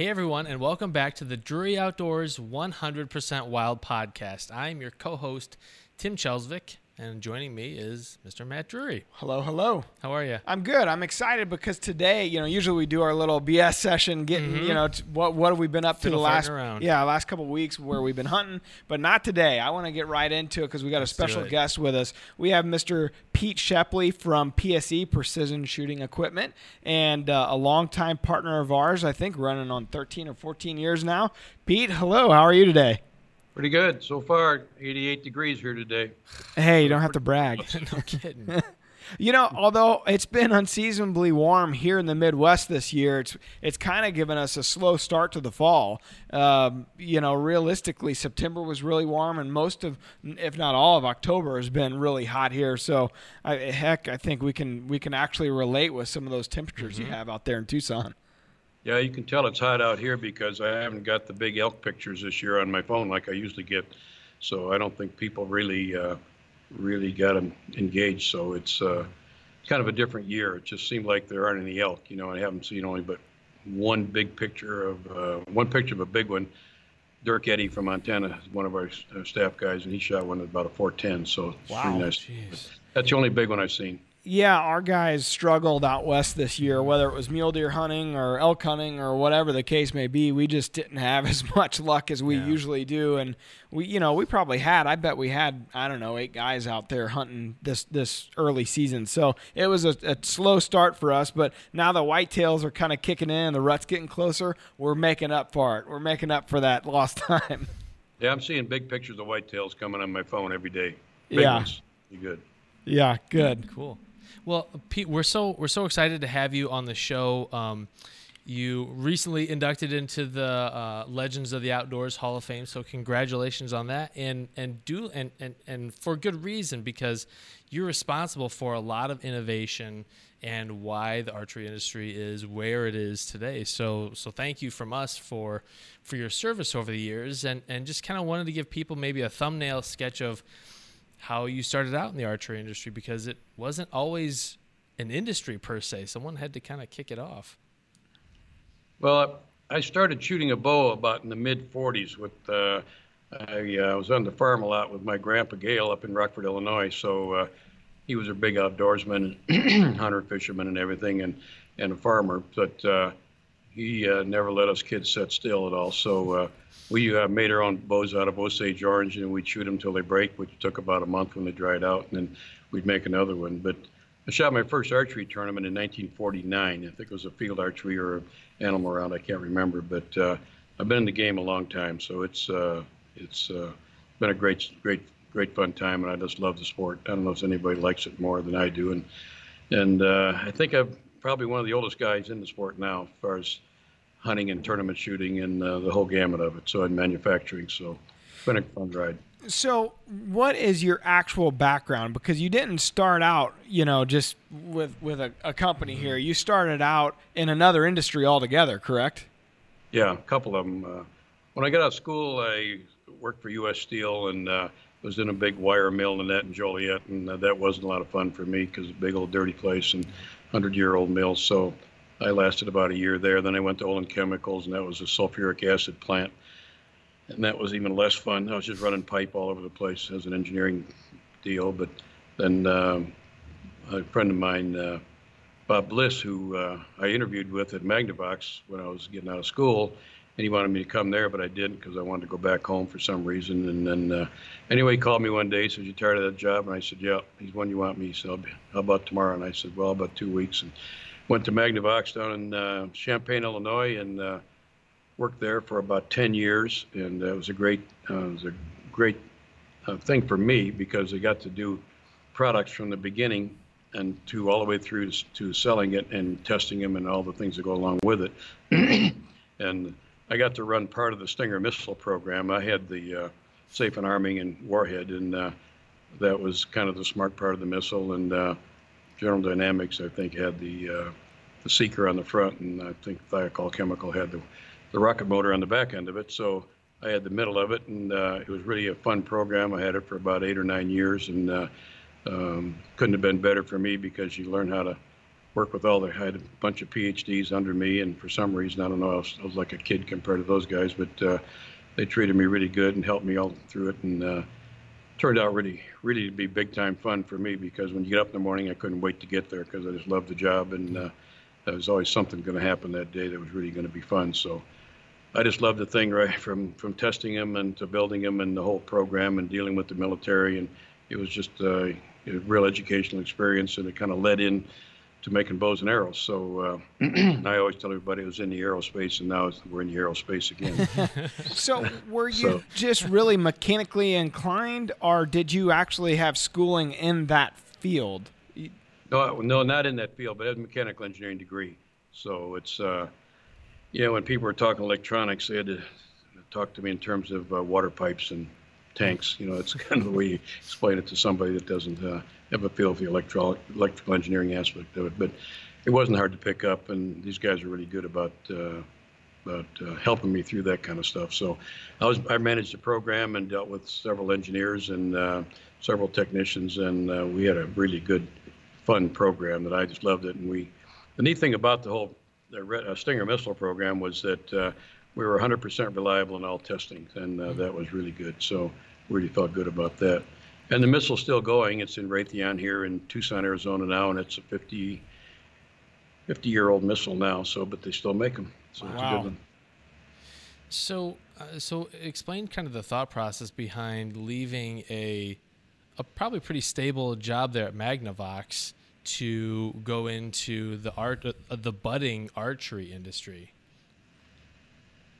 Hey, everyone, and welcome back to the Drury Outdoors 100% Wild podcast. I'm your co host, Tim Chelsvik, and joining me is Mr. Matt Drury. Hello, hello. How are you? I'm good. I'm excited because today, you know, usually we do our little BS session, getting, Mhm. you know, t- what what have we been up to the last, around. yeah, last couple of weeks where we've been hunting, but not today. I want to get right into it because we got a Let's do special guest with us. We have Mr. Pete Shepley from PSE Precision Shooting Equipment and uh, a longtime partner of ours. I think running on 13 or 14 years now. Pete, hello. How are you today? Pretty good so far. 88 degrees here today. Hey, you don't have to brag. no kidding. You know, although it's been unseasonably warm here in the Midwest this year, it's it's kind of given us a slow start to the fall. Um, you know, realistically, September was really warm, and most of, if not all of October, has been really hot here. So, I, heck, I think we can we can actually relate with some of those temperatures you have out there in Tucson. Yeah, you can tell it's hot out here because I haven't got the big elk pictures this year on my phone like I usually get. So I don't think people really, uh, really got them engaged. So it's uh, kind of a different year. It just seemed like there aren't any elk. You know, I haven't seen only but one big picture of uh, one picture of a big one. Dirk Eddy from Montana is one of our uh, staff guys, and he shot one at about a 410. So it's Wow. nice. That's the only big one I've seen. Yeah, our guys struggled out west this year, mm-hmm. whether it was mule deer hunting or elk hunting or whatever the case may be. We just didn't have as much luck as we Yeah. usually do, and we, you know, we probably had. I bet we had, I don't know, eight guys out there hunting this this early season. So it was a, a slow start for us, but now the whitetails are kind of kicking in, the rut's getting closer. We're making up for it. We're making up for that lost time. Yeah, I'm seeing big pictures of whitetails coming on my phone every day. Big Yeah. ones. Be good. yeah, good. Cool. Well, Pete, we're so we're so excited to have you on the show. Um, you recently inducted into the uh, Legends of the Outdoors Hall of Fame, so congratulations on that. And and do and and and for good reason because you're responsible for a lot of innovation and why the archery industry is where it is today. So so thank you from us for for your service over the years and and just kind of wanted to give people maybe a thumbnail sketch of how you started out in the archery industry because it wasn't always an industry per se. Someone had to kind of kick it off. Well, I started shooting a bow about in the mid 40s. With uh, I uh, was on the farm a lot with my grandpa Gale up in Rockford, Illinois. So uh, he was a big outdoorsman, hunter, fisherman, and everything, and and a farmer. But uh, he uh, never let us kids sit still at all. So uh, we uh, made our own bows out of Osage orange, and we'd shoot them till they break, which took about a month when they dried out, and then we'd make another one. But I shot my first archery tournament in 1949. I think it was a field archery or an animal round. I can't remember, but uh, I've been in the game a long time, so it's uh, it's uh, been a great, great, great fun time, and I just love the sport. I don't know if anybody likes it more than I do, and and I think I'm probably one of the oldest guys in the sport now, as far as hunting and tournament shooting and uh, the whole gamut of it. So in manufacturing, so it's been a fun ride. So, what is your actual background? Because you didn't start out, you know, just with with a, a company here. You started out in another industry altogether, correct? Yeah, a couple of them. Uh, when I got out of school, I worked for U.S. Steel and uh, was in a big wire mill in that in Joliet, and uh, that wasn't a lot of fun for me because a big old dirty place and hundred-year-old mill. So I lasted about a year there. Then I went to Olin Chemicals, and that was a sulfuric acid plant, and that was even less fun. I was just running pipe all over the place as an engineering deal. But then um, a friend of mine. Uh, Bob Bliss, who uh, I interviewed with at Magnavox when I was getting out of school, and he wanted me to come there, but I didn't because I wanted to go back home for some reason. And then uh, anyway, he called me one day, said, "You tired of that job?" And I said, "Yeah." He's when you want me. Said, "How about tomorrow?" And I said, "Well, about two weeks." And went to Magnavox down in uh, Champaign, Illinois, and uh, worked there for about 10 years. And uh, it was a great, uh, it was a great thing for me because I got to do products from the beginning and to all the way through to, to selling it and testing them and all the things that go along with it. and I got to run part of the Stinger missile program. I had the uh, safe and arming and warhead, and uh, that was kind of the smart part of the missile. And uh, General Dynamics, I think, had the uh, the seeker on the front, and I think Thiokol Chemical had the the rocket motor on the back end of it. So I had the middle of it, and uh, it was really a fun program. I had it for about eight or nine years, and uh, um, couldn't have been better for me because you learn how to work with all the, I had a bunch of PhDs under me, and for some reason, I don't know, I was, I was like a kid compared to those guys, but uh, they treated me really good and helped me all through it, and uh, turned out really, really to be big time fun for me because when you get up in the morning, I couldn't wait to get there because I just loved the job, and uh, there was always something going to happen that day that was really going to be fun. So I just loved the thing right from from testing them and to building them and the whole program and dealing with the military, and it was just uh, a real educational experience, and it kind of led in to making bows and arrows. So uh, I always tell everybody it was in the aerospace, and now we're in the aerospace again. so were you So- just really mechanically inclined, or did you actually have schooling in that field? no, no, not in that field, but I have a mechanical engineering degree. So it's, uh, you know, when people were talking electronics, they had to talk to me in terms of uh, water pipes and tanks. You know, it's kind of the way you explain it to somebody that doesn't uh, have a feel for the electro- electrical engineering aspect of it. But it wasn't hard to pick up, and these guys are really good about uh, about uh, helping me through that kind of stuff. So I was I managed the program and dealt with several engineers and uh, several technicians, and uh, we had a really good, fun program that I just loved it. And we, the neat thing about the whole the uh, Stinger missile program was that uh, we were 100% reliable in all testing, and that was really good. So really felt good about that. And the missile's still going. It's in Raytheon here in Tucson, Arizona now, and it's a 50, 50 year old missile now. So, but they still make them. So it's a good one. So, uh, so explain kind of the thought process behind leaving a, a probably pretty stable job there at Magnavox to go into the art, uh, the budding archery industry.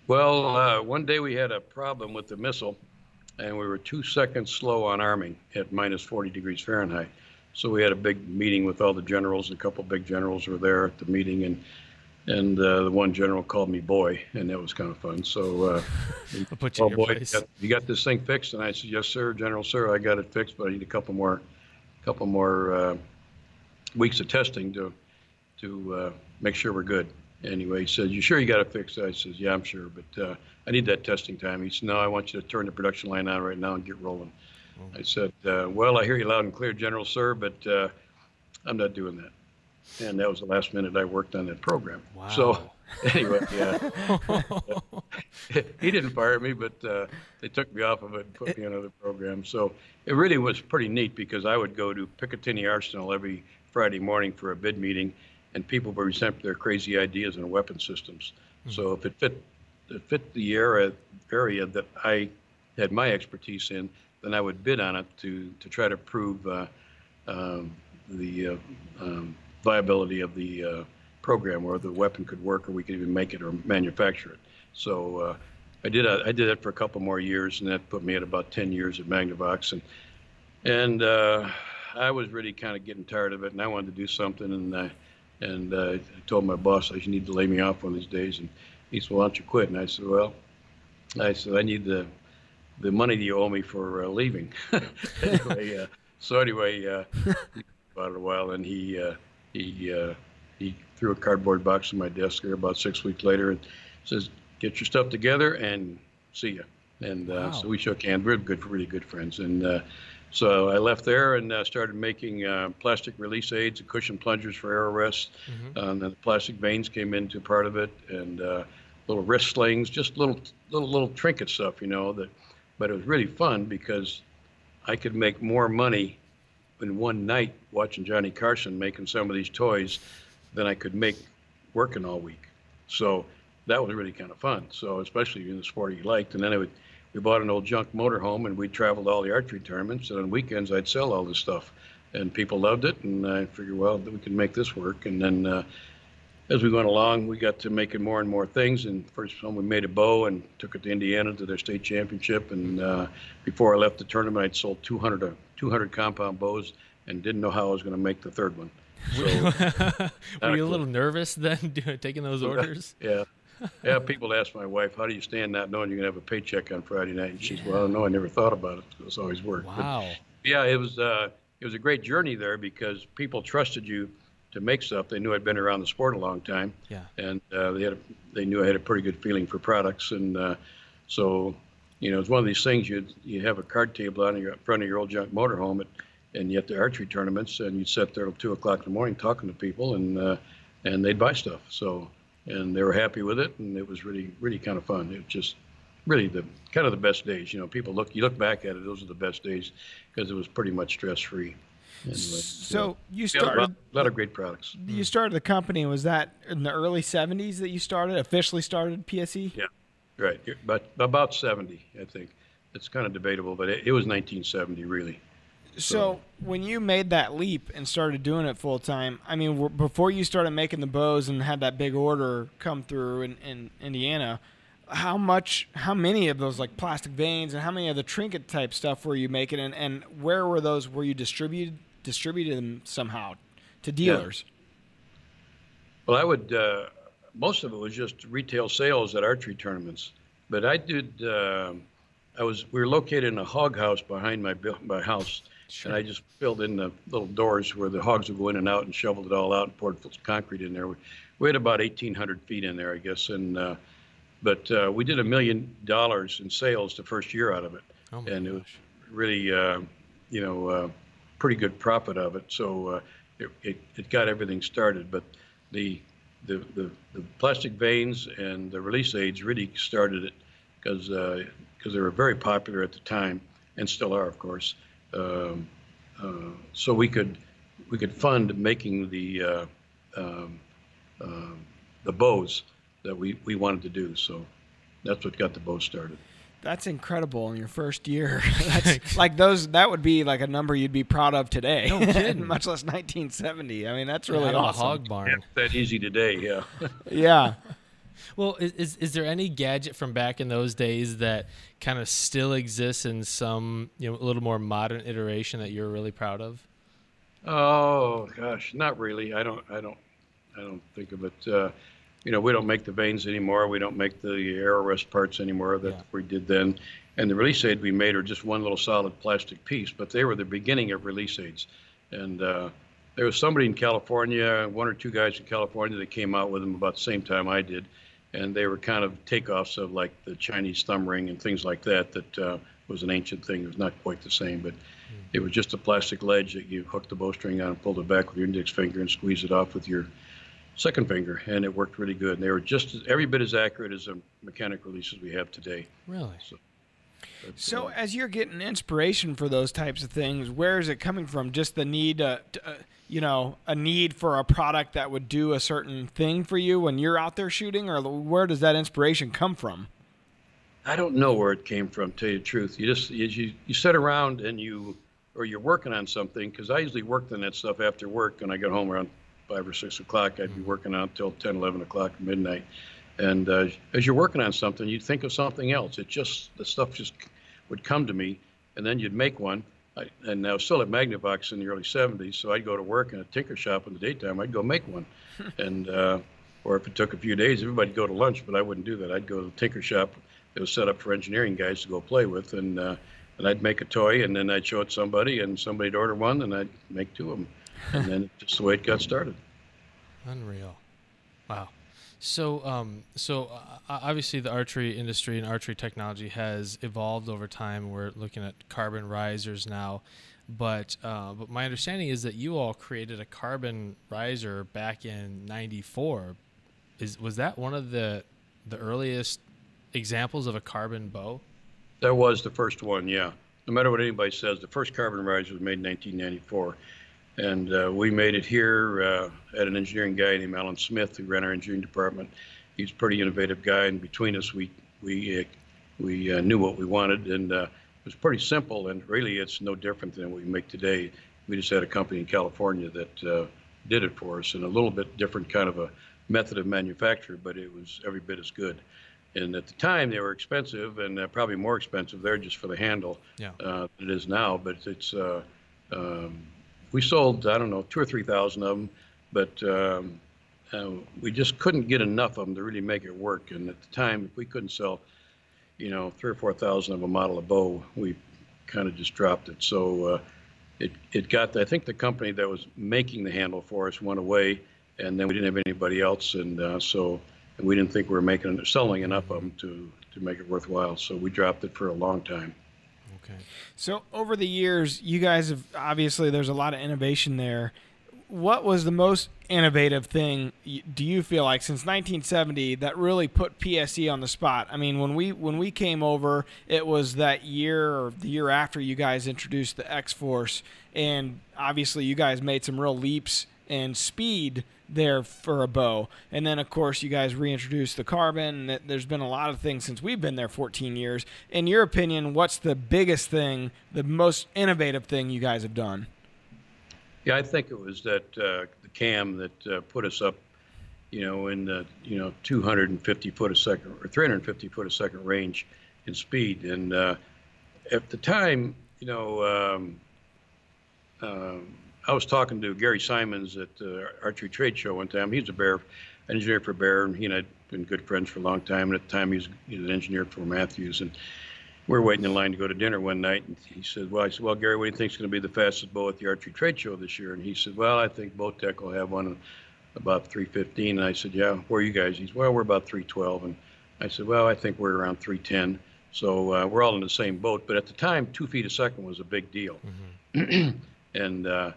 Well, uh, one day we had a problem with the missile, and we were two seconds slow on arming at minus 40 degrees Fahrenheit. So we had a big meeting with all the generals. A couple big generals were there at the meeting, and and uh, the one general called me boy, and that was kind of fun. So, uh, I'll put you oh in boy, you got, you got this thing fixed? And I said, yes, sir, General, sir, I got it fixed, but I need a couple more, couple more uh, weeks of testing to to uh, make sure we're good. Anyway, he said, "You sure you got to fix it fixed?" I says, "Yeah, I'm sure, but uh, I need that testing time." He said, "No, I want you to turn the production line on right now and get rolling." I said, uh, "Well, I hear you loud and clear, General, sir, but uh, I'm not doing that." And that was the last minute I worked on that program. So anyway, yeah, he didn't fire me, but uh, they took me off of it and put me on another program. So it really was pretty neat because I would go to Picatinny Arsenal every Friday morning for a bid meeting, and people would present their crazy ideas on weapon systems. So if it fit, it fit the area area that I had my expertise in, then I would bid on it to to try to prove uh, um, the uh, um, viability of the uh, program, or the weapon could work, or we could even make it or manufacture it. So uh, I did a, I did that for a couple more years, and that put me at about 10 years at Magnavox, and and uh, I was really kind of getting tired of it, and I wanted to do something, and I and uh, I told my boss I need to lay me off one of these days, and he said, "Well, why don't you quit?" And I said, "Well," I said, "I need the the money that you owe me for uh, leaving." anyway, uh, so anyway, uh, about a while, and he uh, he uh, he threw a cardboard box on my desk there about six weeks later, and says, "Get your stuff together and see ya." And uh, Wow. so we shook hands. We're good, really good friends, and. So I left there and uh, started making uh, plastic release aids and cushion plungers for arrow rests. Uh, and then the plastic vanes came into part of it, and uh, little wrist slings, just little, little, little trinket stuff, you know. That, but it was really fun because I could make more money in one night watching Johnny Carson making some of these toys than I could make working all week. So that was really kind of fun. So especially in the sport you liked, and then I would we bought an old junk motorhome and we traveled all the archery tournaments. And on weekends I'd sell all this stuff, and people loved it. And I figured, well, we can make this work. And then uh, as we went along, we got to making more and more things. And first one, we made a bow and took it to Indiana to their state championship. And uh, before I left the tournament, I'd sold 200 uh, 200 compound bows and didn't know how I was going to make the third one. So Were you a little nervous then taking those orders? yeah. Yeah, people ask my wife, "How do you stand not knowing you're gonna have a paycheck on Friday night?" And she says, "Well, no, I never thought about it. It's always worked." But, Wow. yeah, it was uh, it was a great journey there because people trusted you to make stuff. They knew I'd been around the sport a long time, Yeah. and uh, they had a, they knew I had a pretty good feeling for products, and uh, so you know it's one of these things you you have a card table out in your in front of your old junk motorhome at and yet the archery tournaments, and you'd sit there till two o'clock in the morning talking to people, and uh, and they'd buy stuff. So and they were happy with it, and it was really really kind of fun. It was just really the kind of the best days. You know, people look you look back at it; those are the best days because it was pretty much stress free. Anyway, so you started a lot, a lot, of great products. You started the company. Was that in the early '70s that you started? Officially started PSE? Yeah, right. But about '70, I think. It's kind of debatable, but it, it was 1970, really. So, when you made that leap and started doing it full time, I mean, before you started making the bows and had that big order come through in, in Indiana, how much, how many of those like plastic vanes and how many of the trinket type stuff were you making, and, and where were those? Were you distributed distributed them somehow to dealers? Yeah. Well, I would. Uh, most of it was just retail sales at archery tournaments, but I did. Uh, I was. We were located in a hog house behind my my house, sure. and I just filled in the little doors where the hogs would go in and out, and shoveled it all out, and poured concrete in there. We, we had about 1,800 feet in there, I guess, and uh, but uh, we did a million dollars in sales the first year out of it, oh and it was really, uh, you know uh, pretty good profit of it. So uh, it, it, it, got everything started. But the, the, the, the, plastic vanes and the release aids really started it because because uh, they were very popular at the time and still are, of course. Um, uh, so we could we could fund making the uh, um, uh, the bows that we, we wanted to do. So that's what got the bow started. That's incredible in your first year. That's like those. That would be like a number you'd be proud of today. No kidding. Much less 1970. I mean, that's really yeah, awesome. A hog barn. Yeah, that easy today. Yeah. yeah. Well, is is there any gadget from back in those days that kind of still exists in some you know a little more modern iteration that you're really proud of? Oh gosh, not really. I don't. I don't. I don't think of it. Uh, you know, we don't make the vanes anymore. We don't make the air rest parts anymore that yeah. we did then. And the release aid we made are just one little solid plastic piece, but they were the beginning of release aids. And uh, there was somebody in California, one or two guys in California that came out with them about the same time I did. And they were kind of takeoffs of like the Chinese thumb ring and things like that, that uh, was an ancient thing. It was not quite the same, but mm. it was just a plastic ledge that you hooked the bowstring on and pulled it back with your index finger and squeezed it off with your second finger, and it worked really good. And they were just as, every bit as accurate as the mechanic releases we have today. Really? So, so as you're getting inspiration for those types of things, where is it coming from? Just the need, uh, to, uh, you know, a need for a product that would do a certain thing for you when you're out there shooting, or where does that inspiration come from? I don't know where it came from. Tell you the truth, you just you you sit around and you or you're working on something because I usually worked on that stuff after work and I get home around five or six o'clock. I'd be working on until 10, 11 o'clock midnight. And uh, as you're working on something, you'd think of something else. It just, the stuff just would come to me, and then you'd make one. I, and I was still at Magnavox in the early 70s, so I'd go to work in a tinker shop in the daytime. I'd go make one. and, uh, or if it took a few days, everybody'd go to lunch, but I wouldn't do that. I'd go to the tinker shop that was set up for engineering guys to go play with, and, uh, and I'd make a toy, and then I'd show it to somebody, and somebody'd order one, and I'd make two of them and then just the way it got started. Unreal. Wow. So, um, so uh, obviously the archery industry and archery technology has evolved over time. We're looking at carbon risers now, but uh, but my understanding is that you all created a carbon riser back in '94. Is was that one of the the earliest examples of a carbon bow? That was the first one. Yeah. No matter what anybody says, the first carbon riser was made in 1994 and uh, we made it here uh, at an engineering guy named Alan Smith, who ran our engineering department. He's a pretty innovative guy, and between us, we we uh, we uh, knew what we wanted, and uh, it was pretty simple. And really, it's no different than what we make today. We just had a company in California that uh, did it for us, and a little bit different kind of a method of manufacture, but it was every bit as good. And at the time, they were expensive, and probably more expensive there just for the handle yeah. than it is now. But it's um, we sold I don't know two or three thousand of them, but um, uh, we just couldn't get enough of them to really make it work. And at the time, if we couldn't sell, you know, three or four thousand of a model of bow, we kind of just dropped it. So uh, it it got I think the company that was making the handle for us went away, and then we didn't have anybody else, and uh, so and we didn't think we were making selling enough of them to to make it worthwhile. So we dropped it for a long time. Okay. So over the years, you guys have obviously there's a lot of innovation there. What was the most innovative thing do you feel like since 1970 that really put PSE on the spot? I mean, when we when we came over, it was that year or the year after you guys introduced the X Force, and obviously you guys made some real leaps in speed there for a bow. And then, of course, you guys reintroduced the carbon. There's been a lot of things since we've been there 14 years. In your opinion, what's the biggest thing, the most innovative thing you guys have done? Yeah, I think it was that uh, the cam that uh, put us up, you know, in the you know 250 foot a second or 350 foot a second range in speed. And uh, at the time, you know, um, um I was talking to Gary Simons at the archery trade show one time. He's a Bear engineer for Bear, and he and I'd been good friends for a long time. And at the time, he was, he was an engineer for Mathews, And we were waiting in line to go to dinner one night, and he said, "Well, I said, well, Gary, what do you think is going to be the fastest bow at the archery trade show this year?" And he said, "Well, I think Bowtech will have one about 315." And I said, "Yeah, where are you guys?" He's, "Well, we're about 312." And I said, "Well, I think we're around 310." So uh, we're all in the same boat. But at the time, two feet a second was a big deal. Mm-hmm. and uh,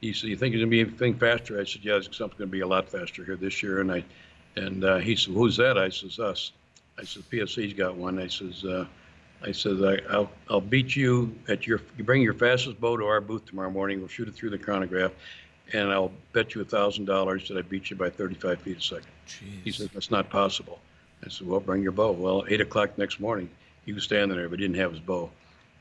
he said, "You think it's going to be anything faster?" I said, "Yeah, something's going to be a lot faster here this year." And I, and uh, he said, "Who's that?" I says, "Us." I said, "PSE's got one." I says, uh, "I says I, will I'll beat you at your. You bring your fastest bow to our booth tomorrow morning. We'll shoot it through the chronograph, and I'll bet you a thousand dollars that I beat you by 35 feet a second." Jeez. He said, "That's not possible." I said, "Well, bring your bow." Well, eight o'clock next morning, he was standing there, but he didn't have his bow,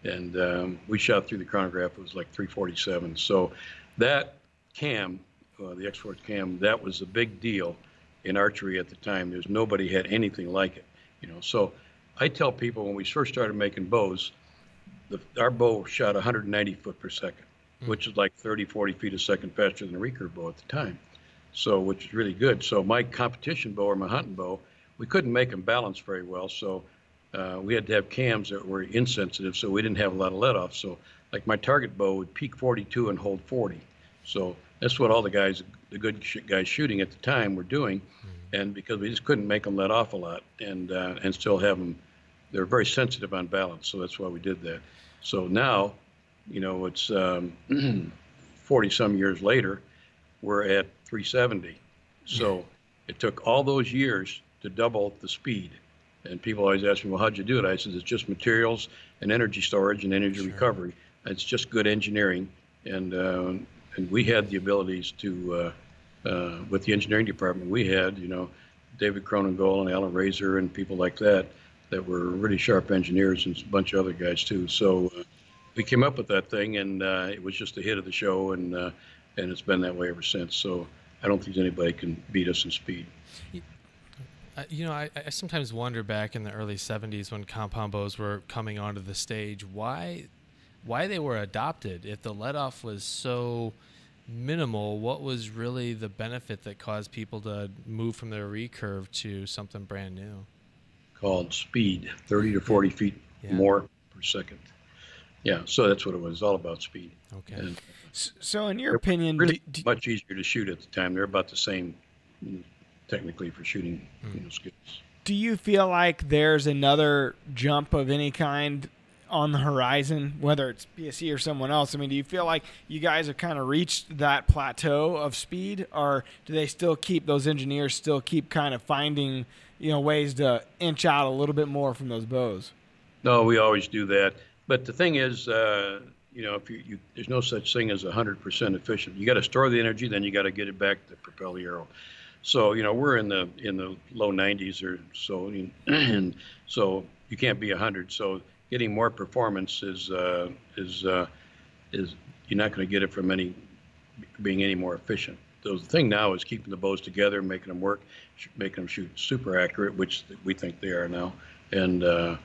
and um, we shot through the chronograph. It was like 347. So that cam, uh, the X-Force cam, that was a big deal in archery at the time. There's nobody had anything like it, you know. So I tell people when we first started making bows, the, our bow shot 190 foot per second, mm. which is like 30, 40 feet a second faster than a recurve bow at the time. So, which is really good. So my competition bow or my hunting bow, we couldn't make them balance very well. So uh, we had to have cams that were insensitive, so we didn't have a lot of let off. So like my target bow would peak 42 and hold 40. So that's what all the guys, the good sh- guys shooting at the time, were doing, mm-hmm. and because we just couldn't make them let off a lot and uh, and still have them, they're very sensitive on balance. So that's why we did that. So now, you know, it's um, 40 some years later, we're at 370. So it took all those years to double the speed. And people always ask me, well, how'd you do it? I said, it's just materials and energy storage and energy sure. recovery. It's just good engineering. And uh, and we had the abilities to, uh, uh, with the engineering department, we had, you know, David Cronengold and Alan Razor and people like that that were really sharp engineers and a bunch of other guys too. So uh, we came up with that thing, and uh, it was just a hit of the show, and and it's been that way ever since. So I don't think anybody can beat us in speed. You know, I, I sometimes wonder back in the early 70s when compound bows were coming onto the stage, why why they were adopted. If the let off was so minimal, what was really the benefit that caused people to move from their recurve to something brand new? Called speed, 30 to 40 feet yeah. more per second. Yeah, so that's what it was all about speed. Okay. And so, in your opinion, really do, much easier to shoot at the time. They're about the same, technically, for shooting mm. you know, skills. Do you feel like there's another jump of any kind on the horizon, whether it's PSE or someone else? I mean, do you feel like you guys have kind of reached that plateau of speed, or do they still keep those engineers still keep kind of finding you know ways to inch out a little bit more from those bows? No, we always do that. But the thing is, uh, you know, if you, you there's no such thing as 100% efficient. You got to store the energy, then you got to get it back to propel the arrow. So you know, we're in the in the low 90s or so, and so you can't be 100. So getting more performance is uh, is uh, is you're not going to get it from any being any more efficient. So the thing now is keeping the bows together, making them work, making them shoot super accurate, which we think they are now. And uh,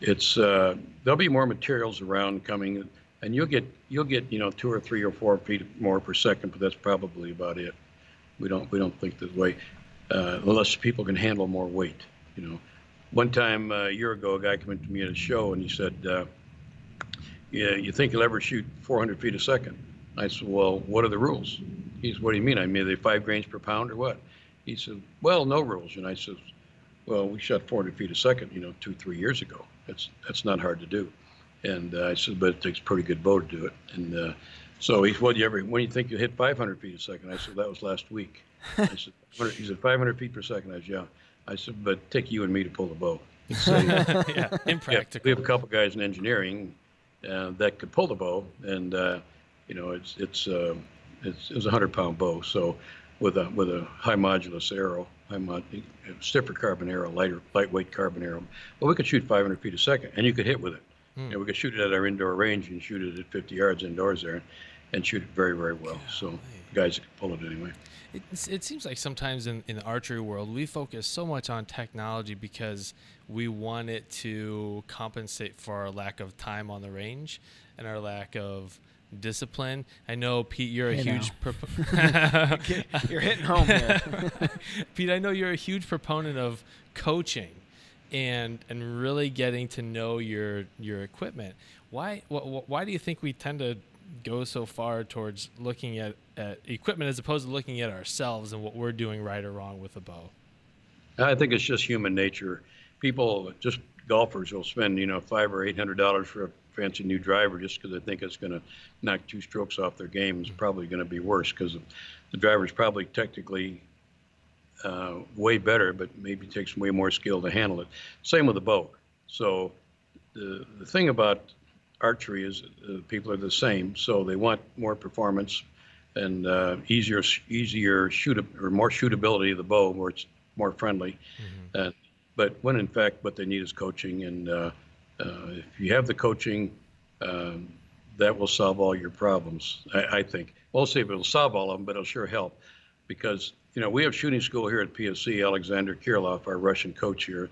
it's uh, there'll be more materials around coming, and you'll get you'll get you know two or three or four feet more per second, but that's probably about it. We don't we don't think that way, uh, unless people can handle more weight. You know, one time uh, a year ago, a guy came in to me at a show and he said, uh, "Yeah, you think you'll ever shoot 400 feet a second?" I said, "Well, what are the rules?" He said, "What do you mean? I mean, are they five grains per pound or what?" He said, "Well, no rules." And I said, "Well, we shot 400 feet a second, you know, two, three years ago. That's that's not hard to do." And uh, I said, but it takes pretty good bow to do it. And uh, so he said, well, you ever, when do you think you hit 500 feet a second? I said, that was last week. I said, he said, 500 feet per second. I said, yeah. I said, but take you and me to pull the bow. So, yeah, impractical. Yeah, we have a couple guys in engineering uh, that could pull the bow, and uh, you know, it's it's uh, it's, it's a hundred pound bow. So with a with a high modulus arrow, high mod, stiffer carbon arrow, lighter lightweight carbon arrow, but we could shoot 500 feet a second, and you could hit with it. You know, we could shoot it at our indoor range and shoot it at 50 yards indoors there, and shoot it very very well. So guys you can pull it anyway. It, it seems like sometimes in, in the archery world, we focus so much on technology because we want it to compensate for our lack of time on the range and our lack of discipline. I know Pete, you're a hey huge. you're hitting home here, Pete. I know you're a huge proponent of coaching, and and really getting to know your your equipment. Why wh- why do you think we tend to go so far towards looking at, at equipment as opposed to looking at ourselves and what we're doing right or wrong with a bow? I think it's just human nature. People, just golfers, will spend you know five or eight hundred dollars for a fancy new driver just because they think it's going to knock two strokes off their game. It's probably going to be worse because the driver's probably technically uh, way better, but maybe takes way more skill to handle it. Same with the bow. So the the thing about archery is uh, people are the same, so they want more performance and uh, easier easier shoot or more shootability of the bow, where it's more friendly. Mm-hmm. but when in fact what they need is coaching, and uh, uh, if you have the coaching, um, that will solve all your problems. I, I think. We'll see if it'll solve all of them, but it'll sure help because you know we have shooting school here at PSE. Alexander Kirillov, our Russian coach here,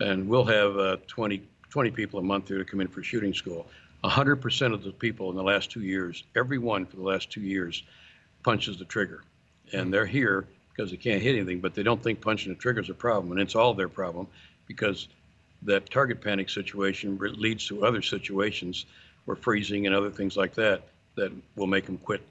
and we'll have uh, 20 20 people a month here to come in for shooting school. 100% of the people in the last two years, every one for the last two years, punches the trigger. And they're here because they can't hit anything, but they don't think punching the trigger is a problem. And it's all their problem because that target panic situation leads to other situations where freezing and other things like that that will make them quit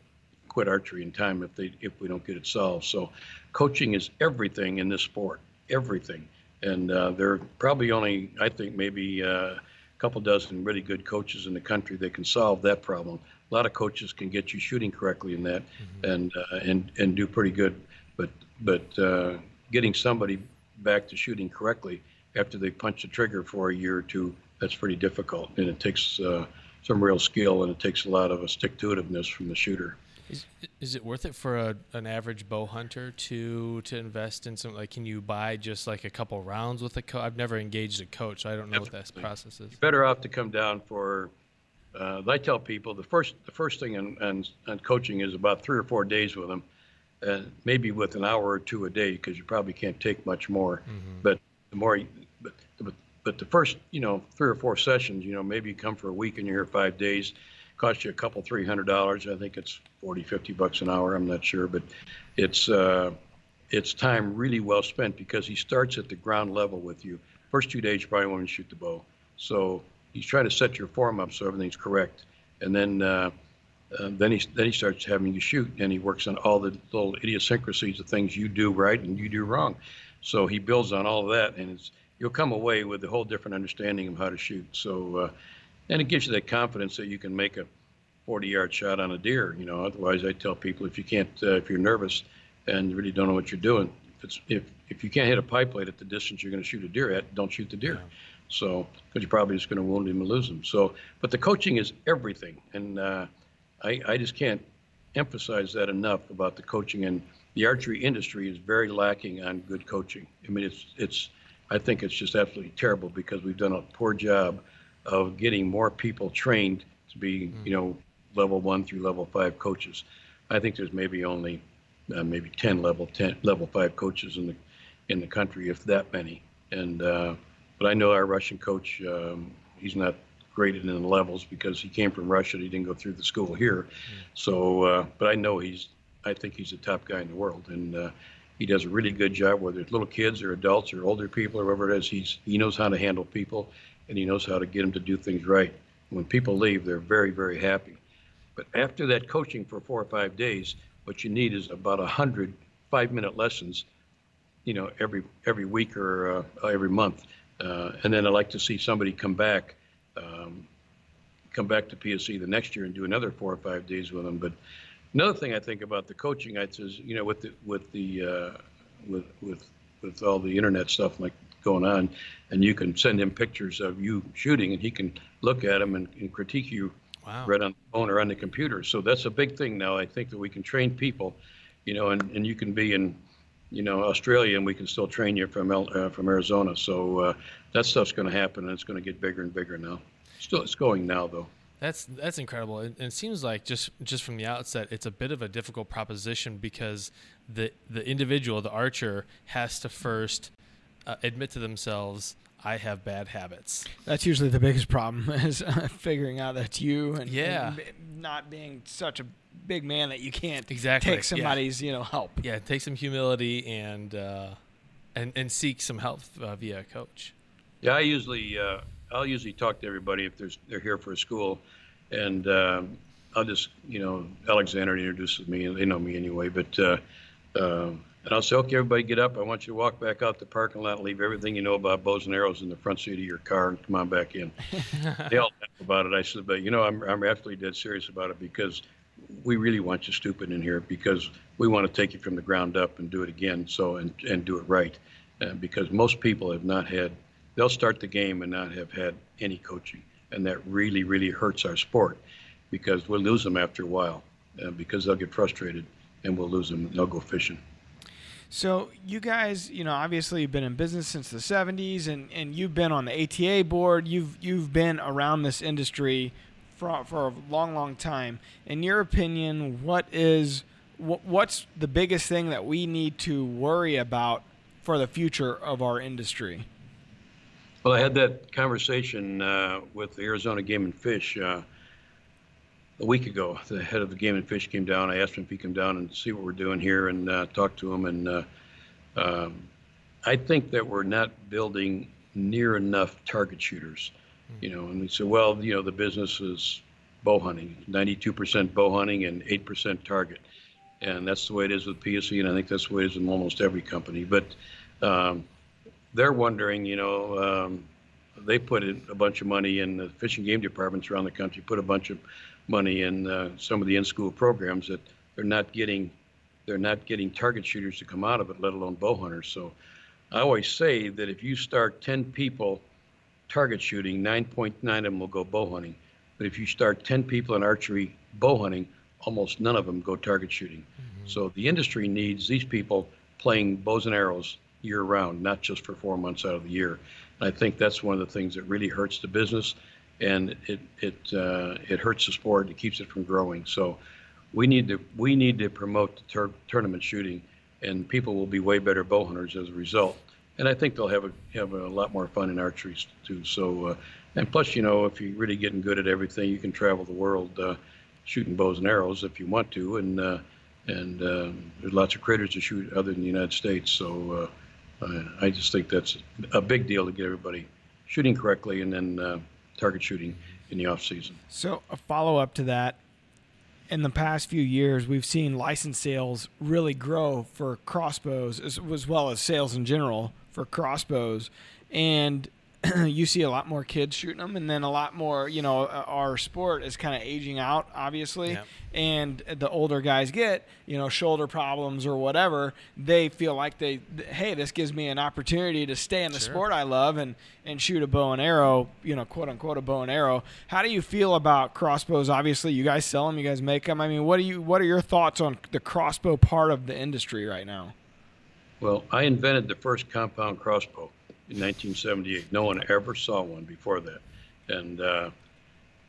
quit archery in time if they if we don't get it solved. So coaching is everything in this sport, everything. And uh, there are probably only, I think, maybe uh, couple dozen really good coaches in the country that can solve that problem. A lot of coaches can get you shooting correctly in that, mm-hmm. and uh, and and do pretty good. But but uh, getting somebody back to shooting correctly after they punch the trigger for a year or two, that's pretty difficult, and it takes uh, some real skill, and it takes a lot of a stick to itiveness from the shooter. Is, is it worth it for a, an average bow hunter to to invest in some like can you buy just like a couple rounds with a coach? I've never engaged a coach, so I don't know what that process is. You're better off to come down for. Uh, I tell people the first the first thing in, in, in, coaching is about three or four days with them, and maybe with an hour or two a day because you probably can't take much more. Mm-hmm. But the more, you, but, but but the first you know three or four sessions, you know maybe you come for a week and you're here five days cost you a couple three hundred dollars. I think it's 40, 50 bucks an hour. I'm not sure, but it's uh, it's time really well spent because he starts at the ground level with you. First two days you probably want to shoot the bow, so he's trying to set your form up so everything's correct, and then. Uh, uh, then he then he starts having you shoot, and he works on all the little idiosyncrasies of things you do right and you do wrong. So he builds on all of that, and it's you'll come away with a whole different understanding of how to shoot. So uh, and it gives you that confidence that you can make a 40 yard shot on a deer. You know, otherwise I tell people if you can't, uh, if you're nervous and really don't know what you're doing, if it's if if you can't hit a pipe plate at the distance you're going to shoot a deer at, don't shoot the deer. Yeah. So because you're probably just going to wound him and lose him. So, but the coaching is everything, and uh, I I just can't emphasize that enough about the coaching and the archery industry is very lacking on good coaching. I mean, it's it's I think it's just absolutely terrible because we've done a poor job of getting more people trained to be, mm. you know, level one through level five coaches. I think there's maybe only uh, maybe 10 level 10 level five coaches in the in the country, if that many. And uh, but I know our Russian coach, um, he's not graded in the levels because he came from Russia. He didn't go through the school here. Mm. So, uh, but I know he's I think he's the top guy in the world, and uh, he does a really good job. Whether it's little kids or adults or older people or whoever it is, he's he knows how to handle people and he knows how to get them to do things right. When people leave, they're very, very happy. But after that coaching for four or five days, what you need is about a hundred five-minute lessons, you know, every every week or uh, every month. Uh, and then I like to see somebody come back um, come back to PSE the next year and do another four or five days with them. But another thing I think about the coaching, I says, you know, with the with the uh, with with with all the internet stuff like going on, and you can send him pictures of you shooting, and he can look at them and, and critique you Wow. right on the phone or on the computer. So that's a big thing now. I think that we can train people, you know, and, and you can be in, you know, Australia and we can still train you from El, uh, from Arizona. So uh, that stuff's going to happen and it's going to get bigger and bigger now. Still, it's going now though. That's that's incredible. It, it seems like just just from the outset, it's a bit of a difficult proposition because the the individual, the archer, has to first uh, admit to themselves, "I have bad habits." That's usually the biggest problem is uh, figuring out that's you and, Yeah. and not being such a big man that you can't Exactly, take yeah. somebody's you know help. Yeah, take some humility and uh, and and seek some help uh, via a coach. Yeah, I usually uh, I'll usually talk to everybody if there's they're here for a school, and um, I'll just you know Alexander introduces me and they know me anyway. But uh, um and I'll say, okay, everybody get up. I want you to walk back out the parking lot and leave everything you know about bows and arrows in the front seat of your car and come on back in. they all laugh about it. I said, but you know, I'm I'm absolutely dead serious about it because we really want you stupid in here because we want to take you from the ground up and do it again. So and and do it right, uh, because most people have not had. They'll start the game and not have had any coaching, and that really really hurts our sport because we'll lose them after a while uh, because they'll get frustrated and we'll lose them. And they'll go fishing. So you guys, you know, obviously you've been in business since the '70s, and, and you've been on the ATA board. You've you've been around this industry for for a long, long time. In your opinion, what is what, what's the biggest thing that we need to worry about for the future of our industry? Well, I had that conversation uh, with the Arizona Game and Fish uh, a week ago. The head of the Game and Fish came down. I asked him if he'd come down and see what we're doing here and uh, talk to him. And uh, um, I think that we're not building near enough target shooters. You know, and we said, well, you know, the business is bow hunting, 92% bow hunting and 8% target. And that's the way it is with PSE, and I think that's the way it is in almost every company. But um, they're wondering, you know, um, they put in a bunch of money in the fish and game departments around the country, put a bunch of money in uh, some of the in-school programs that they're not getting, they're not getting target shooters to come out of it, let alone bow hunters. So I always say that if you start 10 people target shooting, 9.9 of them will go bow hunting. But if you start 10 people in archery bow hunting, almost none of them go target shooting. So the industry needs these people playing bows and arrows year round, not just for four months out of the year. And I think that's one of the things that really hurts the business, and it it uh, it hurts the sport. It keeps it from growing. So we need to we need to promote the tur- tournament shooting, and people will be way better bow hunters as a result. And I think they'll have a have a lot more fun in archery too. So, uh, and plus, you know, if you're really getting good at everything, you can travel the world uh, shooting bows and arrows if you want to, and uh, and um, there's lots of critters to shoot other than the United States. So uh, I I just think that's a big deal to get everybody shooting correctly and then uh, target shooting in the off season. So a follow up to that. In the past few years, we've seen license sales really grow for crossbows as, as well as sales in general for crossbows, and you see a lot more kids shooting them, and then a lot more. You know, uh, our sport is kind of aging out, obviously, Yep. and the older guys get, you know, shoulder problems or whatever. They feel like they, hey, this gives me an opportunity to stay in the Sure. sport I love and and shoot a bow and arrow, you know, quote unquote a bow and arrow. How do you feel about crossbows? Obviously, you guys sell them, you guys make them. I mean, what do you what are your thoughts on the crossbow part of the industry right now? Well, I invented the first compound crossbow in 1978. No one ever saw one before that, and uh,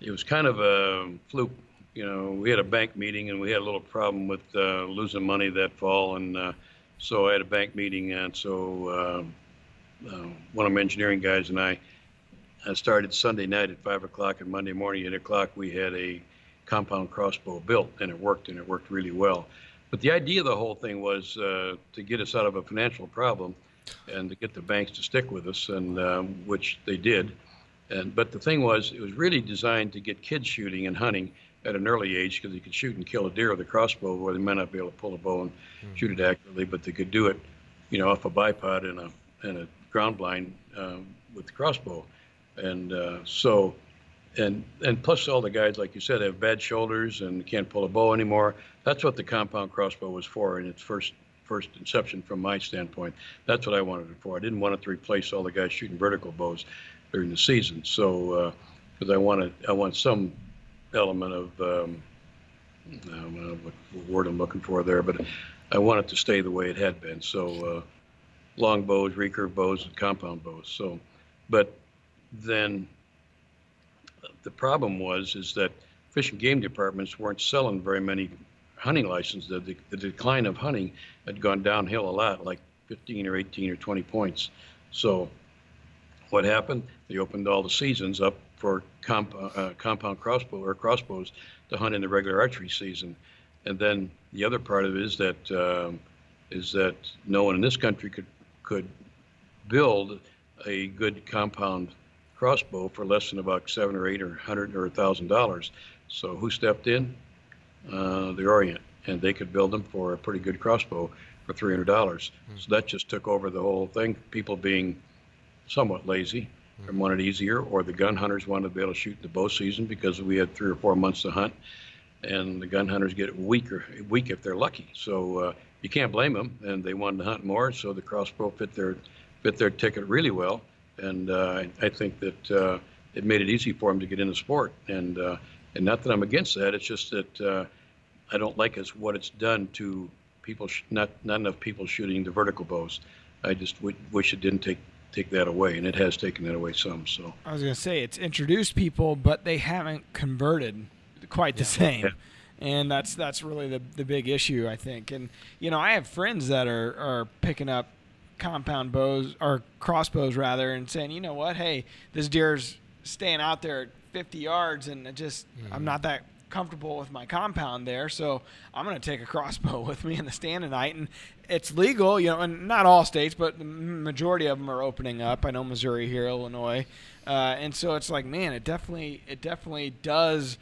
it was kind of a fluke. You know, we had a bank meeting and we had a little problem with uh, losing money that fall, and uh, so I had a bank meeting, and so uh, uh, one of my engineering guys and I uh, started Sunday night at five o'clock, and Monday morning at eight o'clock we had a compound crossbow built, and it worked, and it worked really well. But the idea of the whole thing was uh, to get us out of a financial problem and to get the banks to stick with us, and um, which they did. And but the thing was, it was really designed to get kids shooting and hunting at an early age because they could shoot and kill a deer with a crossbow, where they might not be able to pull a bow and shoot it accurately, but they could do it, you know, off a bipod and a and a ground blind um, with the crossbow. And uh, so and and plus all the guys, like you said, have bad shoulders and can't pull a bow anymore. That's what the compound crossbow was for in its first first inception from my standpoint. That's what I wanted it for. I didn't want it to replace all the guys shooting vertical bows during the season. So because uh, I wanted I want some element of um, I don't know what word I'm looking for there, but I want it to stay the way it had been. So uh, long bows, recurve bows, and compound bows. So, but then the problem was is that fish and game departments weren't selling very many hunting licenses. The, the decline of hunting had gone downhill a lot, like 15 or 18 or 20 points. So what happened? They opened all the seasons up for comp, uh, compound crossbow or crossbows to hunt in the regular archery season. And then the other part of it is that um, is that no one in this country could could build a good compound crossbow for less than about seven or eight or hundred or a thousand dollars. So who stepped in? Uh, the Orient, and they could build them for a pretty good crossbow for three hundred dollars. Mm-hmm. So that just took over the whole thing. People being somewhat lazy mm-hmm. and wanted easier, or the gun hunters wanted to be able to shoot in the bow season because we had three or four months to hunt, and the gun hunters get weaker weak if they're lucky. So uh, you can't blame them, and they wanted to hunt more, so the crossbow fit their fit their ticket really well and uh, I, think that uh, it made it easy for them to get into sport. And uh, and not that I'm against that. It's just that uh, I don't like is what it's done to people. Sh- not not enough people shooting the vertical bows. I just w- wish it didn't take take that away, and it has taken that away some. So I was going to say it's introduced people, but they haven't converted quite the yeah. same. Yeah. And that's that's really the the big issue, I think. And you know, I have friends that are are picking up compound bows or crossbows rather, and saying, you know what, hey, this deer's staying out there at 50 yards, and just mm-hmm. I'm not that comfortable with my compound there, so I'm going to take a crossbow with me in the stand tonight. And it's legal, you know, and not all states, but the majority of them are opening up. I know Missouri here, Illinois, uh, and so it's like, man, it definitely, it definitely does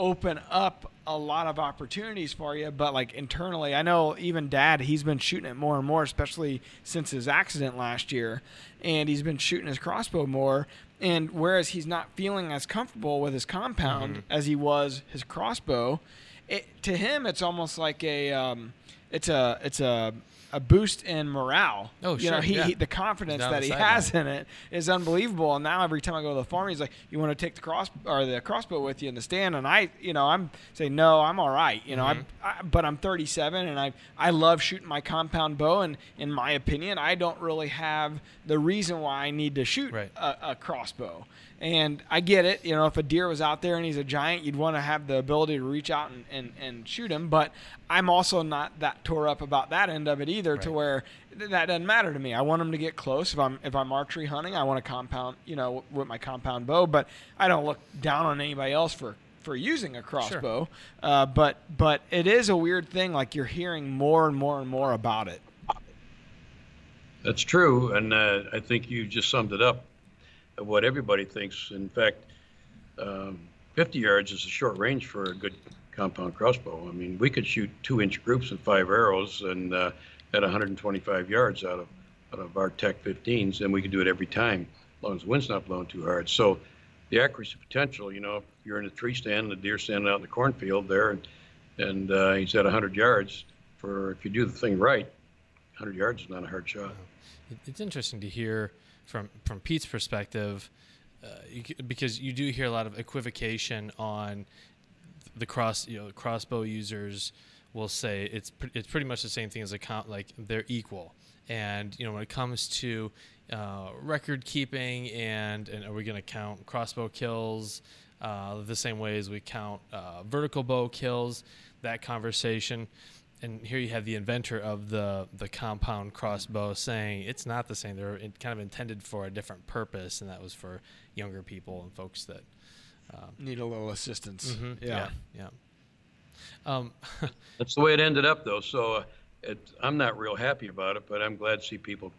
open up a lot of opportunities for you. But like internally, I know even dad, he's been shooting it more and more, especially since his accident last year. And he's been shooting his crossbow more. And whereas he's not feeling as comfortable with his compound mm-hmm. as he was his crossbow, it, to him, it's almost like a, um, it's a, it's a, a boost in morale. Oh, you sure. Know, he, yeah. he the confidence that he has in it is unbelievable. And now every time I go to the farm, he's like, "You want to take the cross or the crossbow with you in the stand?" And I, you know, I'm saying, "No, I'm all right." You know, mm-hmm. I, but I'm 37 and I I love shooting my compound bow. And in my opinion, I don't really have the reason why I need to shoot right. a, a crossbow. And I get it. You know, if a deer was out there and he's a giant, you'd want to have the ability to reach out and, and, and shoot him. But I'm also not that tore up about that end of it either, right. to where that doesn't matter to me. I want him to get close. If I'm if I'm archery hunting, I want to compound, you know, with my compound bow. But I don't look down on anybody else for for using a crossbow. Sure. Uh, but but it is a weird thing. Like you're hearing more and more and more about it. That's true, and uh, I think you just summed it up of what everybody thinks. In fact, um, 50 yards is a short range for a good compound crossbow. I mean, we could shoot two-inch groups with five arrows and uh, at 125 yards out of out of our TAC 15s, and we could do it every time, as long as the wind's not blowing too hard. So, the accuracy potential, you know, if you're in a tree stand and the deer standing out in the cornfield there, and and uh, he's at 100 yards, for if you do the thing right, 100 yards is not a hard shot. It's interesting to hear from from Pete's perspective, uh, you, because you do hear a lot of equivocation on the cross you know crossbow users will say it's pre- it's pretty much the same thing as a count like they're equal. And you know when it comes to uh, record keeping and and are we going to count crossbow kills uh, the same way as we count uh, vertical bow kills that conversation and here you have the inventor of the the compound crossbow saying it's not the same. They're kind of intended for a different purpose, and that was for younger people and folks that um, need a little assistance. Mm-hmm, yeah, yeah. yeah. Um, That's the way it ended up, though. So uh, it, I'm not real happy about it, but I'm glad to see people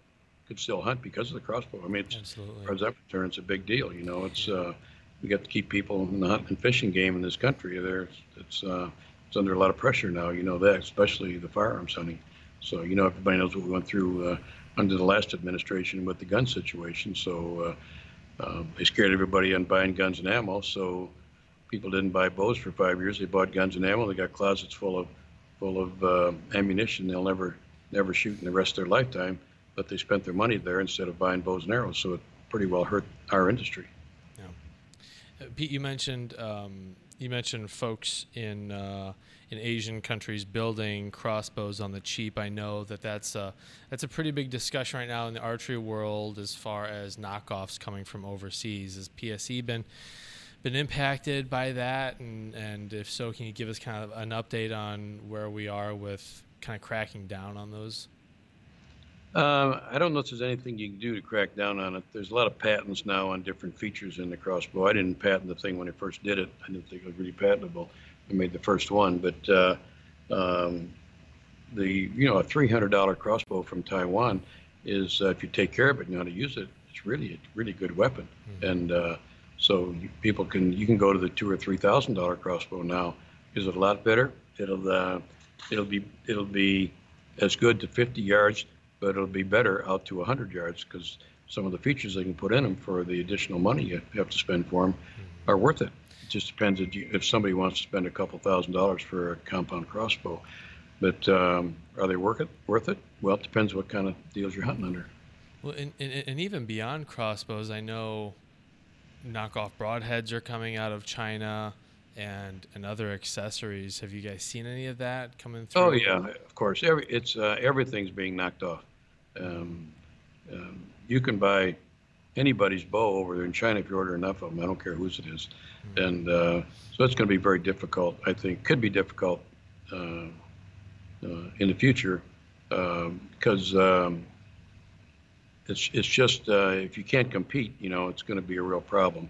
could still hunt because of the crossbow. I mean, it's, Absolutely. as far as that concerned, it's a big deal. You know, it's uh, we got to keep people in the hunting and fishing game in this country. There, it's. Uh, it's under a lot of pressure now. You know that, especially the firearms hunting. So you know everybody knows what we went through uh, under the last administration with the gun situation. So uh, they scared everybody on buying guns and ammo. So people didn't buy bows for five years. They bought guns and ammo. They got closets full of full of uh, ammunition. They'll never never shoot in the rest of their lifetime. But they spent their money there instead of buying bows and arrows. So it pretty well hurt our industry. Yeah. Uh, Pete, you mentioned um, you mentioned folks in uh, in Asian countries building crossbows on the cheap. I know that that's a that's a pretty big discussion right now in the archery world as far as knockoffs coming from overseas. Has PSE been been impacted by that, and and if so, can you give us kind of an update on where we are with kind of cracking down on those? Uh, I don't know if there's anything you can do to crack down on it. There's a lot of patents now on different features in the crossbow. I didn't patent the thing when I first did it. I didn't think it was really patentable. I made the first one, but uh, um, the you know a $300 crossbow from Taiwan is uh, if you take care of it and know how to use it, it's really a really good weapon. Mm-hmm. And uh, so people can you can go to the two or three thousand dollar crossbow now. Is it a lot better? It'll uh, it'll be it'll be as good to 50 yards but it'll be better out to 100 yards because some of the features they can put in them for the additional money you have to spend for them are worth it. It just depends if, you, if somebody wants to spend a couple thousand dollars for a compound crossbow. But um, are they worth it? Worth it? Well, it depends what kind of deals you're hunting under. Well, and, and, and even beyond crossbows, I know knockoff broadheads are coming out of China and and other accessories. Have you guys seen any of that coming through? Oh yeah, of course. Every it's uh, everything's being knocked off. Um, um, you can buy anybody's bow over there in China if you order enough of them. I don't care whose it is. Mm-hmm. And uh, so it's going to be very difficult. I think could be difficult uh, uh in the future because um, um, it's it's just uh, if you can't compete, you know, it's going to be a real problem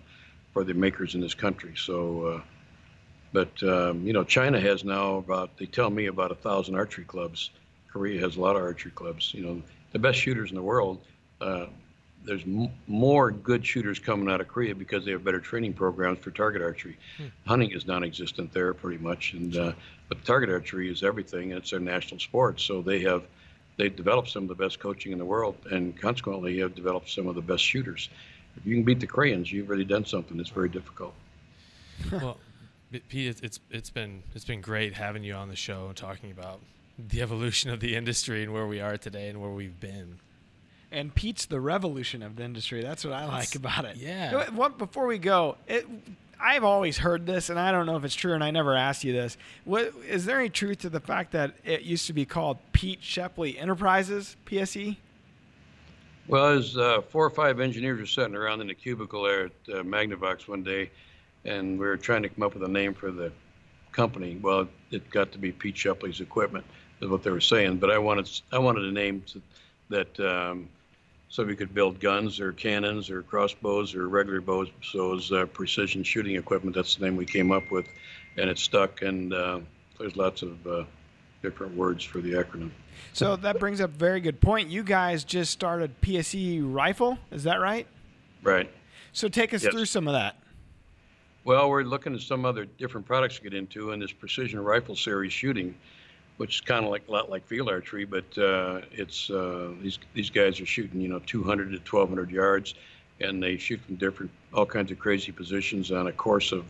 for the makers in this country. So. Uh, but um, you know, China has now about they tell me about a thousand archery clubs. Korea has a lot of archery clubs. You know, the best shooters in the world. Uh, there's m- more good shooters coming out of Korea because they have better training programs for target archery. Hmm. Hunting is non-existent there pretty much, and uh, but target archery is everything, and it's their national sport. So they have they've developed some of the best coaching in the world, and consequently have developed some of the best shooters. If you can beat the Koreans, you've really done something. It's very difficult. well, Pete, it's it's been it's been great having you on the show and talking about the evolution of the industry and where we are today and where we've been. And Pete's the revolution of the industry. That's what I like about it. Yeah. What, before we go, it, I've always heard this, and I don't know if it's true, and I never asked you this. What is there any truth to the fact that it used to be called Pete Shepley Enterprises (PSE)? Well, as uh, four or five engineers were sitting around in the cubicle there at uh, Magnavox one day, and we were trying to come up with a name for the company. Well, it got to be Pete Shepley's Equipment, is what they were saying. But I wanted I wanted a name to, that um, so we could build guns or cannons or crossbows or regular bows. So it was uh, precision shooting equipment. That's the name we came up with, and it stuck. And uh, there's lots of uh, different words for the acronym. So that brings up a very good point. You guys just started PSE Rifle, is that right? Right. So take us yes. through some of that. Well, we're looking at some other different products to get into in this precision rifle series shooting, which is kind of like a lot like field archery, but uh, it's uh, these these guys are shooting you know 200 to 1200 yards, and they shoot from different all kinds of crazy positions on a course of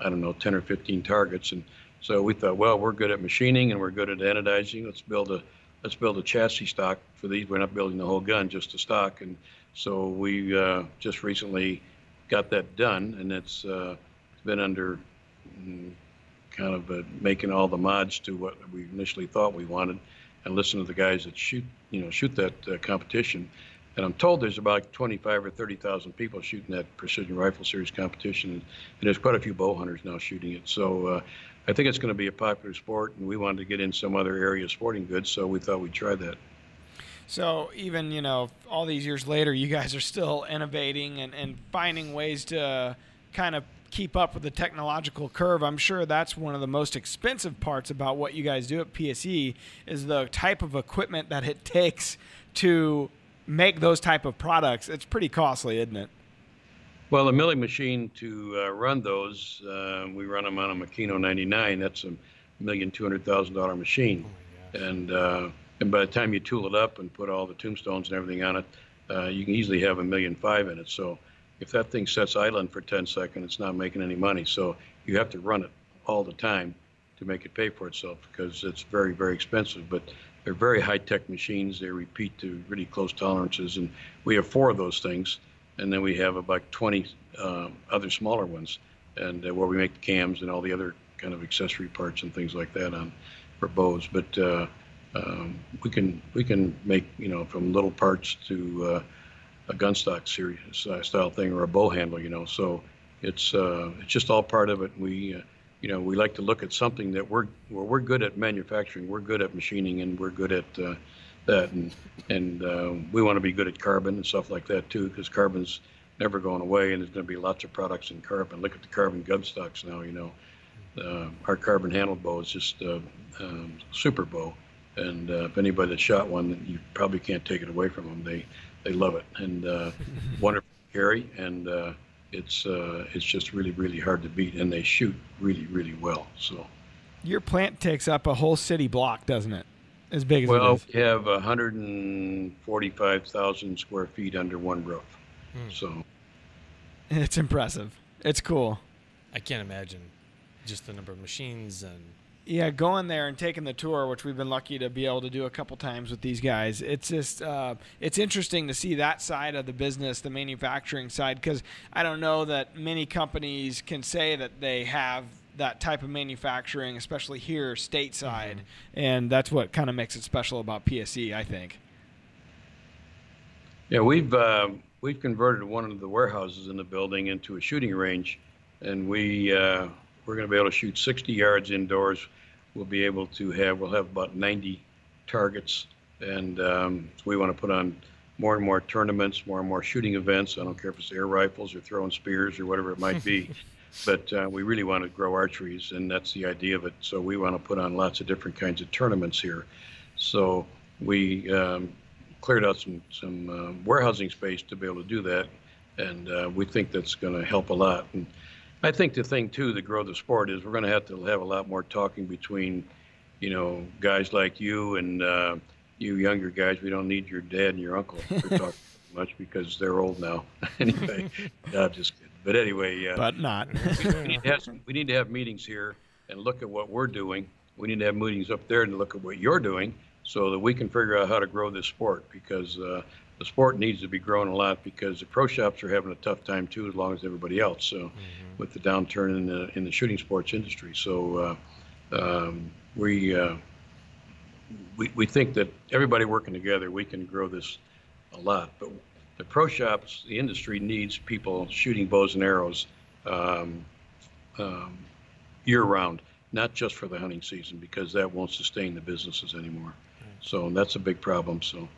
I don't know 10 or 15 targets, and so we thought, well, we're good at machining and we're good at anodizing. Let's build a let's build a chassis stock for these. We're not building the whole gun, just a stock, and so we uh, just recently got that done, and it's uh, been under mm, kind of uh, making all the mods to what we initially thought we wanted, and listen to the guys that shoot, you know, shoot that uh, competition. And I'm told there's about 25 or 30,000 people shooting that precision rifle series competition, and, there's quite a few bow hunters now shooting it. So uh, I think it's going to be a popular sport, and we wanted to get in some other area of sporting goods, so we thought we'd try that. So even you know all these years later, you guys are still innovating and, and finding ways to kind of keep up with the technological curve. I'm sure that's one of the most expensive parts about what you guys do at PSE is the type of equipment that it takes to make those type of products. It's pretty costly, isn't it? Well, the milling machine to uh, run those, uh, we run them on a Makino 99. That's a million two hundred thousand dollar machine, oh and uh, and by the time you tool it up and put all the tombstones and everything on it, uh, you can easily have a million five in it. So if that thing sets idling for 10 seconds, it's not making any money. So you have to run it all the time to make it pay for itself because it's very, very expensive. But they're very high-tech machines. They repeat to really close tolerances, and we have four of those things, and then we have about 20 uh, other smaller ones, and uh, where we make the cams and all the other kind of accessory parts and things like that on for bows. But uh, um, we can we can make you know from little parts to a gunstock series uh, style thing or a bow handle. You know, so it's uh, it's just all part of it. We uh, you know we like to look at something that we're well, we're good at manufacturing, we're good at machining, and we're good at uh, that, and and uh, we want to be good at carbon and stuff like that too, because carbon's never going away, and there's going to be lots of products in carbon. Look at the carbon gun stocks now. You know, uh, our carbon handle bow is just uh, um, super bow, and if anybody that shot one, you probably can't take it away from them. They they love it, and uh, wonderful to carry, and uh, it's uh, it's just really really hard to beat, and they shoot really really well. So. Your plant takes up a whole city block, doesn't it? As big as well, it is. we have 145,000 square feet under one roof. Hmm. So It's impressive. It's cool. I can't imagine just the number of machines and Yeah, going there and taking the tour, which we've been lucky to be able to do a couple times with these guys. It's just uh, it's interesting to see that side of the business, the manufacturing side, because I don't know that many companies can say that they have that type of manufacturing, especially here stateside, and that's what kind of makes it special about PSE, I think. yeah, we've uh, we've converted one of the warehouses in the building into a shooting range, and we uh, we're going to be able to shoot 60 yards indoors. We'll be able to have we'll have about 90 targets, and um, we want to put on more and more tournaments, more and more shooting events. I don't care if it's air rifles or throwing spears or whatever it might be. but uh, we really want to grow archeries, and that's the idea of it. So we want to put on lots of different kinds of tournaments here. So we um, cleared out some some uh, warehousing space to be able to do that, and uh, we think that's going to help a lot. And I think the thing too to grow the sport is we're going to have to have a lot more talking between, you know, guys like you and uh, you younger guys. We don't need your dad and your uncle to talk much because they're old now. anyway, no, I'm just kidding. But anyway, uh, But not. we, we need to have some, we need to have meetings here and look at what we're doing. We need to have meetings up there and look at what you're doing so that we can figure out how to grow this sport because uh, the sport needs to be grown a lot because the pro shops are having a tough time too, as long as everybody else. So, with the downturn in the in the shooting sports industry, so uh, um, we, uh, we we think that everybody working together, we can grow this a lot. But the pro shops, the industry needs people shooting bows and arrows um, um, year round, not just for the hunting season, because that won't sustain the businesses anymore. So that's a big problem. So.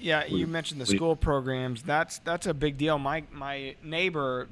Yeah, We- you mentioned the we- school programs. That's that's a big deal. My my neighbor,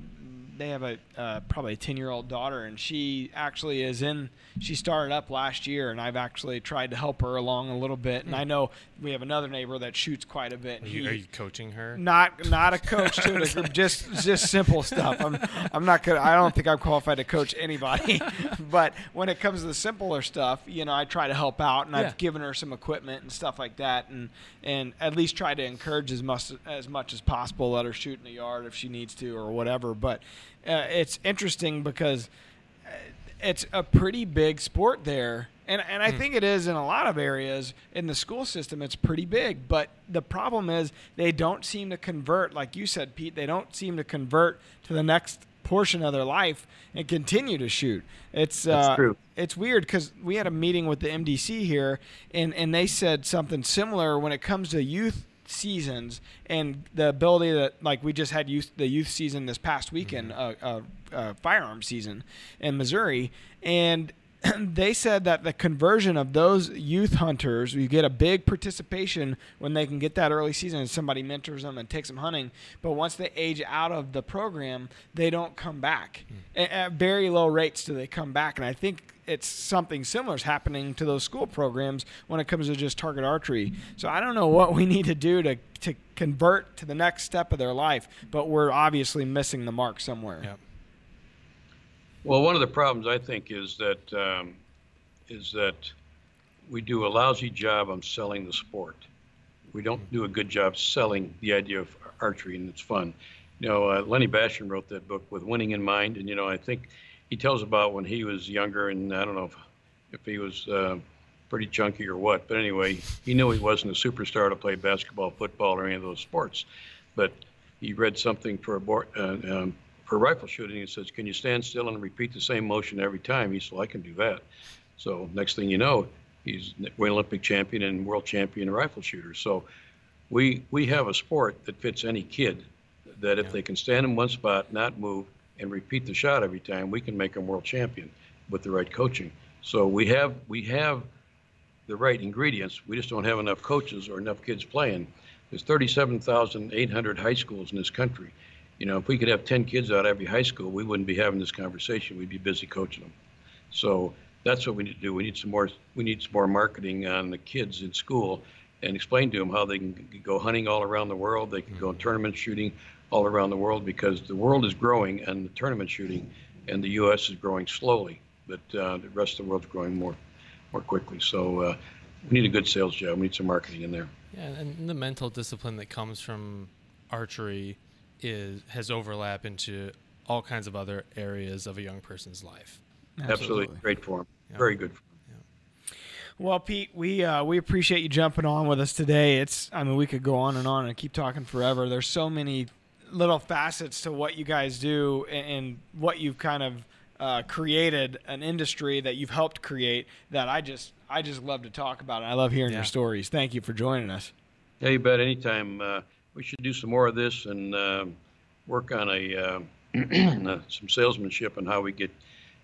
they have a uh, probably a ten year old daughter, and she actually is in. She started up last year, and I've actually tried to help her along a little bit. And I know we have another neighbor that shoots quite a bit. are you, he- are you coaching her? not not a coach to the group, just just simple stuff. I'm I'm not gonna. I don't think I'm qualified to coach anybody, but when it comes to the simpler stuff, you know, I try to help out, and Yeah. I've given her some equipment and stuff like that, and and at least try to encourage as much as much as possible. Let her shoot in the yard if she needs to or whatever. But uh, it's interesting because uh, it's a pretty big sport there. And, and I think it is in a lot of areas in the school system. It's pretty big, but the problem is they don't seem to convert, like you said, Pete. They don't seem to convert to the next portion of their life and continue to shoot. It's uh, true. it's weird because we had a meeting with the MDC here, and and they said something similar when it comes to youth seasons and the ability that like we just had youth the youth season this past weekend, uh, uh, uh, firearm season in Missouri, and they said that the conversion of those youth hunters, you get a big participation when they can get that early season and somebody mentors them and takes them hunting. But once they age out of the program, they don't come back. A- At very low rates do they come back. And I think it's something similar is happening to those school programs when it comes to just target archery. So I don't know what we need to do to, to convert to the next step of their life, but we're obviously missing the mark somewhere. Yep. Well, one of the problems I think is that um, is that we do a lousy job on selling the sport. We don't do a good job selling the idea of archery, and it's fun. you know, uh, Lanny Bassham wrote that book with winning in mind, and you know, I think he tells about when he was younger, and I don't know if, if he was uh, pretty chunky or what, but anyway, he knew he wasn't a superstar to play basketball, football, or any of those sports, but he read something for a board, uh, um, for rifle shooting. He says, "Can you stand still and repeat the same motion every time?" He said, well, "I can do that." So next thing you know, he's an Olympic champion and world champion rifle shooter. So we we have a sport that fits any kid. That if yeah. they can stand in one spot, not move, and repeat the shot every time, we can make them world champion with the right coaching. So we have we have the right ingredients. We just don't have enough coaches or enough kids playing. There's 37,800 high schools in this country. You know, if we could have 10 kids out of every high school, we wouldn't be having this conversation. We'd be busy coaching them. So that's what we need to do. We need some more. We need some more marketing on the kids in school, and explain to them how they can go hunting all around the world. They can go mm-hmm. tournament shooting all around the world because the world is growing and the tournament shooting, and the U.S. is growing slowly, but uh, the rest of the world's growing more, more quickly. So uh, we need a good sales job. We need some marketing in there. Yeah, and the mental discipline that comes from archery is has overlap into all kinds of other areas of a young person's life. Absolutely, Absolutely. great form, yeah. very good. Well, Pete, we uh, we appreciate you jumping on with us today. It's I mean we could go on and on and keep talking forever. There's so many little facets to what you guys do and, and what you've kind of uh, created an industry that you've helped create that I just I just love to talk about it. I love hearing yeah. your stories. Thank you for joining us. Yeah, you bet. Anytime. Uh, we should do some more of this and uh, work on a uh, some salesmanship and how we get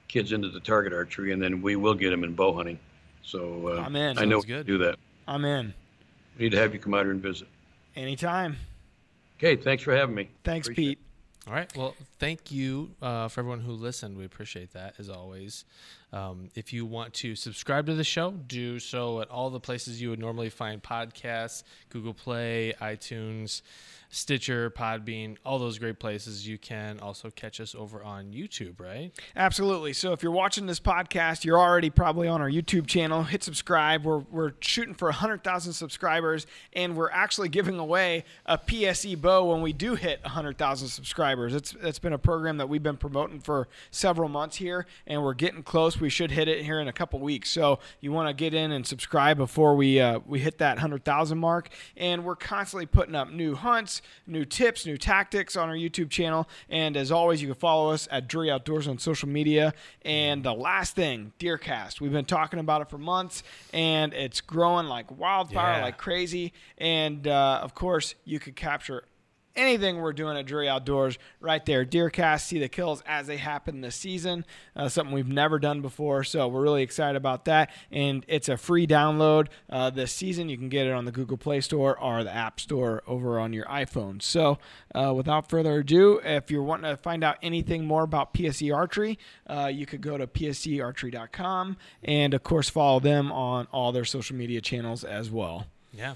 kids into the target archery, and then we will get them in bow hunting. So uh, I'm in. I know good. do that. I'm in. We need to have you come out here and visit. Anytime. Okay, thanks for having me. Thanks, Appreciate Pete. It. All right. Well, thank you uh, for everyone who listened. We appreciate that as always. Um, if you want to subscribe to the show, do so at all the places you would normally find podcasts Google Play, iTunes. Stitcher, Podbean, all those great places. You can also catch us over on YouTube, right? Absolutely. So if you're watching this podcast, you're already probably on our YouTube channel. Hit subscribe. We're, we're shooting for 100,000 subscribers, and we're actually giving away a PSE bow when we do hit 100,000 subscribers. It's, it's been a program that we've been promoting for several months here, and we're getting close. We should hit it here in a couple weeks. So you want to get in and subscribe before we, uh, we hit that 100,000 mark. And we're constantly putting up new hunts new tips, new tactics on our YouTube channel. And as always, you can follow us at Drury Outdoors on social media. And the last thing, Deercast. We've been talking about it for months, and it's growing like wildfire, yeah. like crazy. And uh, of course, you could capture anything we're doing at Drury Outdoors right there. Deercast, see the kills as they happen this season. Uh, something we've never done before, so we're really excited about that. And it's a free download uh, this season. You can get it on the Google Play Store or the App Store over on your iPhone. So, uh, without further ado, if you're wanting to find out anything more about PSE Archery, uh, you could go to psearchery.com and, of course, follow them on all their social media channels as well. Yeah.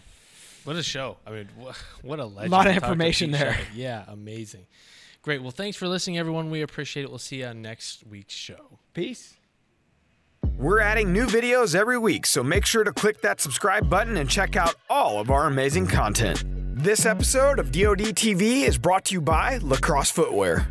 What a show! I mean, what a legend. A lot of information there. Yeah, amazing. Great. Well, thanks for listening, everyone. We appreciate it. We'll see you on next week's show. Peace. We're adding new videos every week, so make sure to click that subscribe button and check out all of our amazing content. This episode of DoD TV is brought to you by Lacrosse Footwear.